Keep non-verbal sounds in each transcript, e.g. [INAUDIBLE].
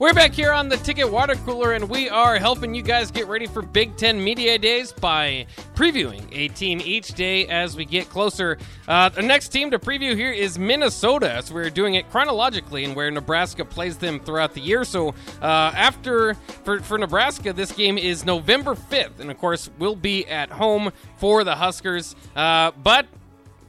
We're back here on the Ticket Water Cooler, and we are helping you guys get ready for Big Ten Media Days by previewing a team each day as we get closer. Uh, the next team to preview here is Minnesota, so we're doing it chronologically and where Nebraska plays them throughout the year. So uh, after for, for Nebraska, this game is November 5th, and of course, we'll be at home for the Huskers. Uh, but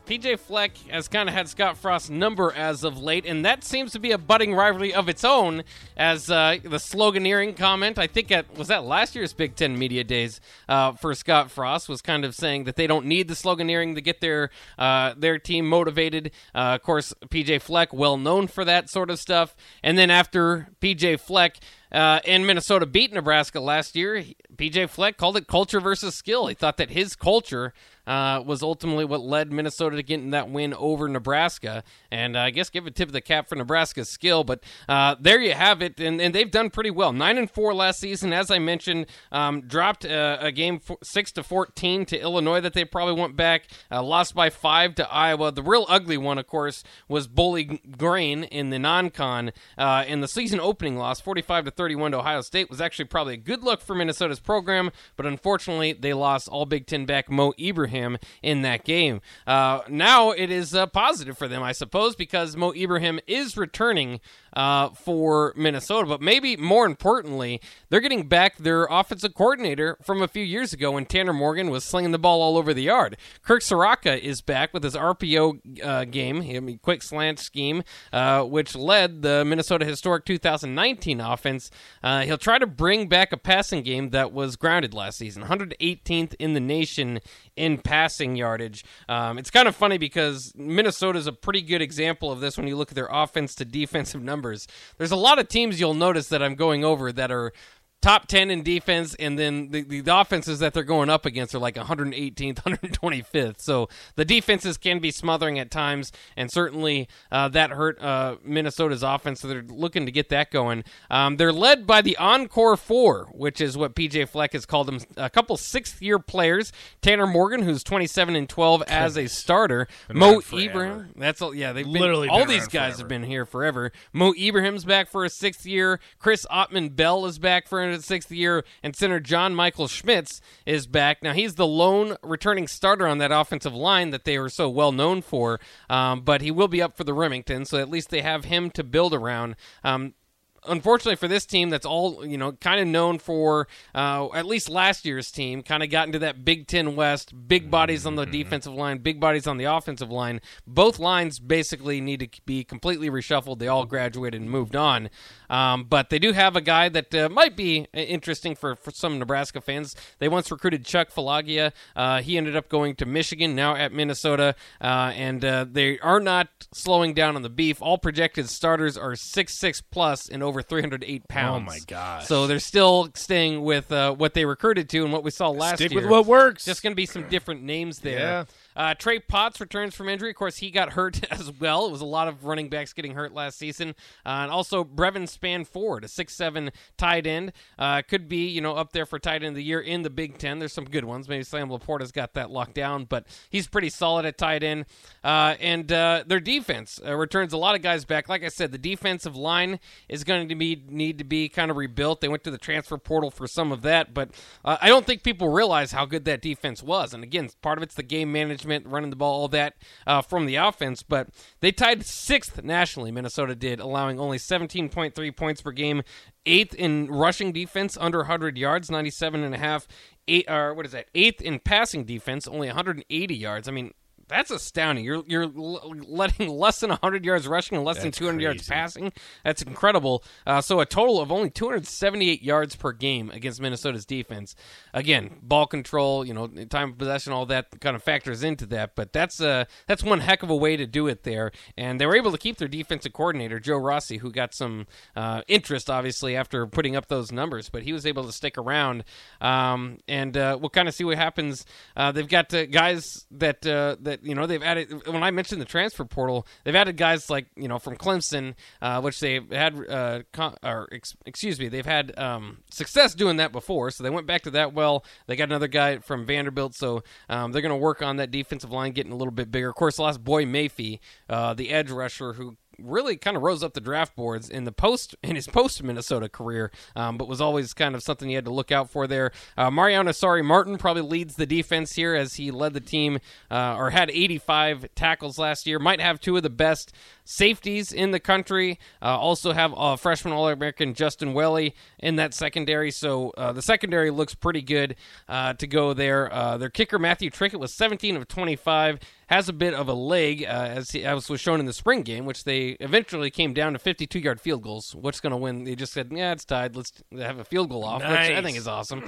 PJ Fleck has kind of had Scott Frost's number as of late, and that seems to be a budding rivalry of its own. As uh, the sloganeering comment, I think at was that last year's Big Ten Media Days uh, for Scott Frost was kind of saying that they don't need the sloganeering to get their uh, their team motivated. Uh, of course, PJ Fleck, well known for that sort of stuff. And then after PJ Fleck. Uh, in Minnesota beat Nebraska last year, PJ Fleck called it culture versus skill. He thought that his culture uh, was ultimately what led Minnesota to getting that win over Nebraska. And uh, I guess give a tip of the cap for Nebraska's skill. But uh, there you have it, and, and they've done pretty well. Nine and four last season, as I mentioned. Um, dropped uh, a game six to fourteen to Illinois that they probably went back. Uh, lost by five to Iowa. The real ugly one, of course, was Bowling Green in the non-con. Uh, in the season opening loss, forty-five to thirty-one to Ohio State, was actually probably a good look for Minnesota's program, but unfortunately they lost all Big Ten back Mo Ibrahim in that game. Uh, now it is uh, positive for them, I suppose, because Mo Ibrahim is returning uh, for Minnesota. But maybe more importantly, they're getting back their offensive coordinator from a few years ago when Tanner Morgan was slinging the ball all over the yard. Kirk Ciarrocca is back with his RPO uh, game, I mean, quick slant scheme, uh, which led the Minnesota Historic 2019 offense. Uh, he'll try to bring back a passing game that was grounded last season, 118th in the nation in passing yardage. Um, it's kind of funny because Minnesota is a pretty good example of this when you look at their offense to defensive [LAUGHS] numbers. There's a lot of teams you'll notice that I'm going over that are top 10 in defense, and then the, the offenses that they're going up against are like 118th, 125th. [LAUGHS] So the defenses can be smothering at times, and certainly uh, that hurt uh, Minnesota's offense. So they're looking to get that going. Um, they're led by the Encore Four, which is what PJ Fleck has called them a couple sixth year players. Tanner Morgan, who's 27 and 12 as a starter. Been Mo Ibrahim. That's all, yeah, they've been, literally all these guys forever. have been here forever. Mo Ibrahim's back for a sixth year. Chris Autman-Bell is back for Sixth year, and center John Michael Schmitz is back. Now, he's the lone returning starter on that offensive line that they were so well known for, um, but he will be up for the Remington, so at least they have him to build around. Um, unfortunately for this team that's all you know kind of known for uh, at least last year's team kind of got into that big ten west big bodies on the defensive line big bodies on the offensive line. Both lines basically need to be completely reshuffled. They all graduated and moved on. Um, but they do have a guy that uh, might be interesting for, for some nebraska fans. They once recruited chuck Filiaga. Uh, he ended up going to michigan now at minnesota. Uh, and uh, they are not slowing down on the beef. All projected starters are six six plus and over 308 pounds Oh my gosh. so they're still staying with uh, what they recruited to and what we saw last Stick year. with what works. Just going to be some different names there. Yeah. Uh, Trey Potts returns from injury. Of course, he got hurt [LAUGHS] as well. It was a lot of running backs getting hurt last season. Uh, and also Brevyn Spann-Ford, a six-seven tight end, uh, could be you know up there for tight end of the year in the Big Ten. There's some good ones. Maybe Sam LaPorta's got that locked down, but he's pretty solid at tight end. Uh, and uh, their defense uh, returns a lot of guys back. Like I said, the defensive line is going to be need to be kind of rebuilt. They went to the transfer portal for some of that, but I don't think people realize how good that defense was. And again, part of it's the game management, running the ball, all that uh, from the offense. But they tied sixth nationally. Minnesota did, allowing only 17.3 points per game, eighth in rushing defense, under 100 yards, 97 and a half. Eight, or what is that? Eighth in passing defense, only 180 yards. I mean. That's astounding. You're you're l- letting less than 100 yards rushing and less than That's 200 yards passing. That's incredible. Uh, so a total of only 278 yards per game against Minnesota's defense. Again, ball control, you know, time of possession, all that kind of factors into that. But that's uh that's one heck of a way to do it there. And they were able to keep their defensive coordinator Joe Rossi, who got some uh, interest obviously after putting up those numbers, but he was able to stick around. Um, and uh, we'll kind of see what happens. Uh, they've got uh, guys that uh, that that you know they've added. When I mentioned the transfer portal, they've added guys like you know from Clemson, uh, which they've had, uh, con- or ex- excuse me, they've had um, success doing that before. So they went back to that well. They got another guy from Vanderbilt, so um, they're going to work on that defensive line getting a little bit bigger. Of course, lost Boye Mafe, uh, the edge rusher who really kind of rose up the draft boards in the post in his post Minnesota career, um, but was always kind of something you had to look out for there. Uh, Mariano Sori-Marin probably leads the defense here as he led the team uh, or had 85 tackles last year. Might have two of the best safeties in the country. Uh, also have a freshman All American Justin Walley in that secondary. So uh, the secondary looks pretty good uh, to go there. Uh, their kicker Matthew Trickett was 17 of 25 has a bit of a leg, uh, as, he, as was shown in the spring game, which they eventually came down to 52 yard field goals. What's going to win? They just said, yeah, it's tied. Let's have a field goal off, nice. which I think is awesome.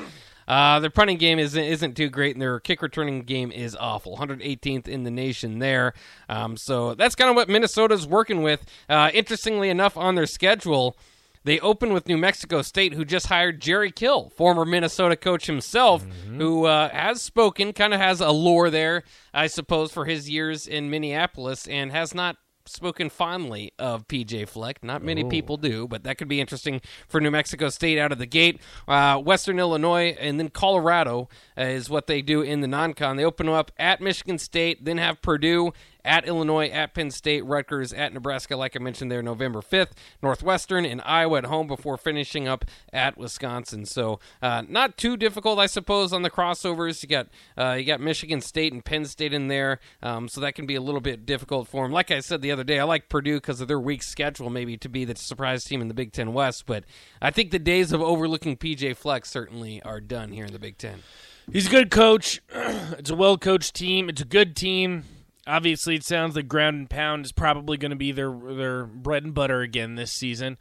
Uh, their punting game isn't, isn't too great, and their kick returning game is awful. 118th in the nation there. Um, so that's kind of what Minnesota's working with. Uh, interestingly enough, on their schedule, they open with New Mexico State, who just hired Jerry Kill, former Minnesota coach himself, mm-hmm. who uh, has spoken, kind of has a lore there, I suppose, for his years in Minneapolis, and has not spoken fondly of PJ Fleck. Not many oh. people do, but that could be interesting for New Mexico State out of the gate. Uh, Western Illinois and then Colorado uh, is what they do in the non con. They open up at Michigan State, then have Purdue at Illinois, at Penn State, Rutgers, at Nebraska, like I mentioned there, November 5th, Northwestern and Iowa at home before finishing up at Wisconsin. So uh, not too difficult, I suppose, on the crossovers. You got uh, you got Michigan State and Penn State in there, um, so that can be a little bit difficult for them. Like I said the other day, I like Purdue because of their weak schedule, maybe to be the surprise team in the Big Ten West. But I think the days of overlooking PJ Flex certainly are done here in the Big Ten. He's a good coach. [CLEARS THROAT] It's a well coached team. It's a good team obviously it sounds like ground and pound is probably going to be their their bread and butter again this season.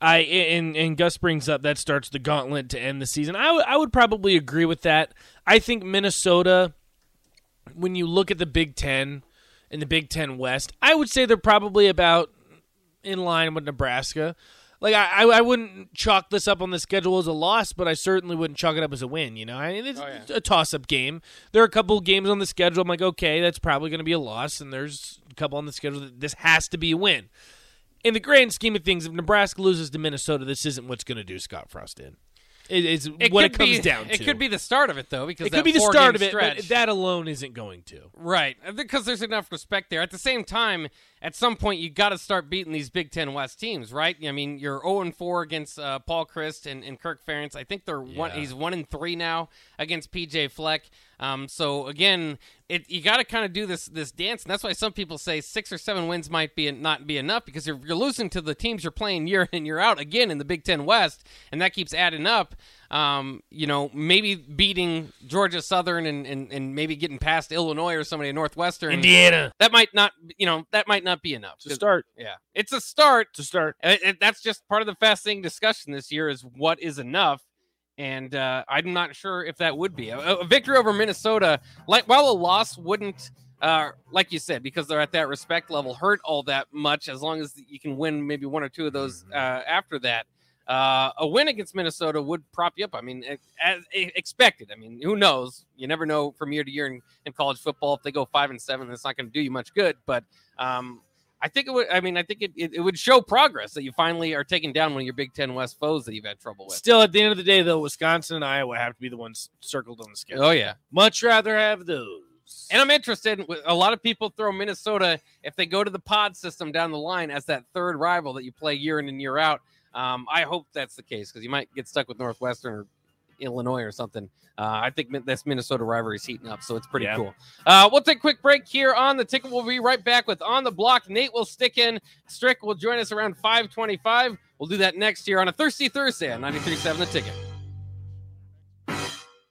I and and Gus brings up that starts the gauntlet to end the season. I, w- I would probably agree with that. I think Minnesota, when you look at the Big Ten and the Big Ten West, I would say they're probably about in line with Nebraska like I, I wouldn't chalk this up on the schedule as a loss, but I certainly wouldn't chalk it up as a win. You know, I mean, it's oh, yeah. a toss-up game. There are a couple games on the schedule. I'm like, okay, that's probably going to be a loss, and there's a couple on the schedule that this has to be a win. In the grand scheme of things, if Nebraska loses to Minnesota, this isn't what's going to do Scott Frost in. It, it's it what it comes be, down to. It could be the start of it though, because it could be the start of it, stretch, but that alone isn't going to. Right, because there's enough respect there. At the same time, at some point you got to start beating these Big Ten West teams, right? I mean, you're 0 and 4 against uh, Paul Chryst and, and Kirk Ferentz. I think they're yeah. one. He's one and three now against PJ Fleck. Um, so again, it, you got to kind of do this this dance, and that's why some people say six or seven wins might be not be enough because you're, you're losing to the teams you're playing year in and year out again in the Big Ten West, and that keeps adding up. Um, you know, maybe beating Georgia Southern and, and, and maybe getting past Illinois or somebody in Northwestern, Indiana. That might not, you know, that might not be enough. To start, yeah, it's a start. To start, it, it, that's just part of the fascinating discussion this year is what is enough and uh, I'm not sure if that would be a, a, victory over Minnesota. Like while a loss wouldn't, uh, like you said, because they're at that respect level, hurt all that much. As long as you can win maybe one or two of those uh, after that, uh, a win against Minnesota would prop you up. I mean, as expected. I mean, who knows? You never know from year to year in, in college football. If they go five and seven, it's not going to do you much good. But um, I think it would. I mean, I think it, it, it, would show progress that you finally are taking down one of your Big Ten West foes that you've had trouble with. Still, at the end of the day, though, Wisconsin and Iowa have to be the ones circled on the schedule. Oh yeah, much rather have those. And I'm interested. A lot of people throw Minnesota if they go to the pod system down the line as that third rival that you play year in and year out. Um, I hope that's the case because you might get stuck with Northwestern or Illinois or something. Uh, I think this Minnesota rivalry is heating up, so it's pretty yeah. cool. Uh, we'll take a quick break here on the ticket. We'll be right back with on the block. Nate will stick in. Strick will join us around 5:25. We'll do that next year on a Thirsty Thursday on 93.7 The Ticket.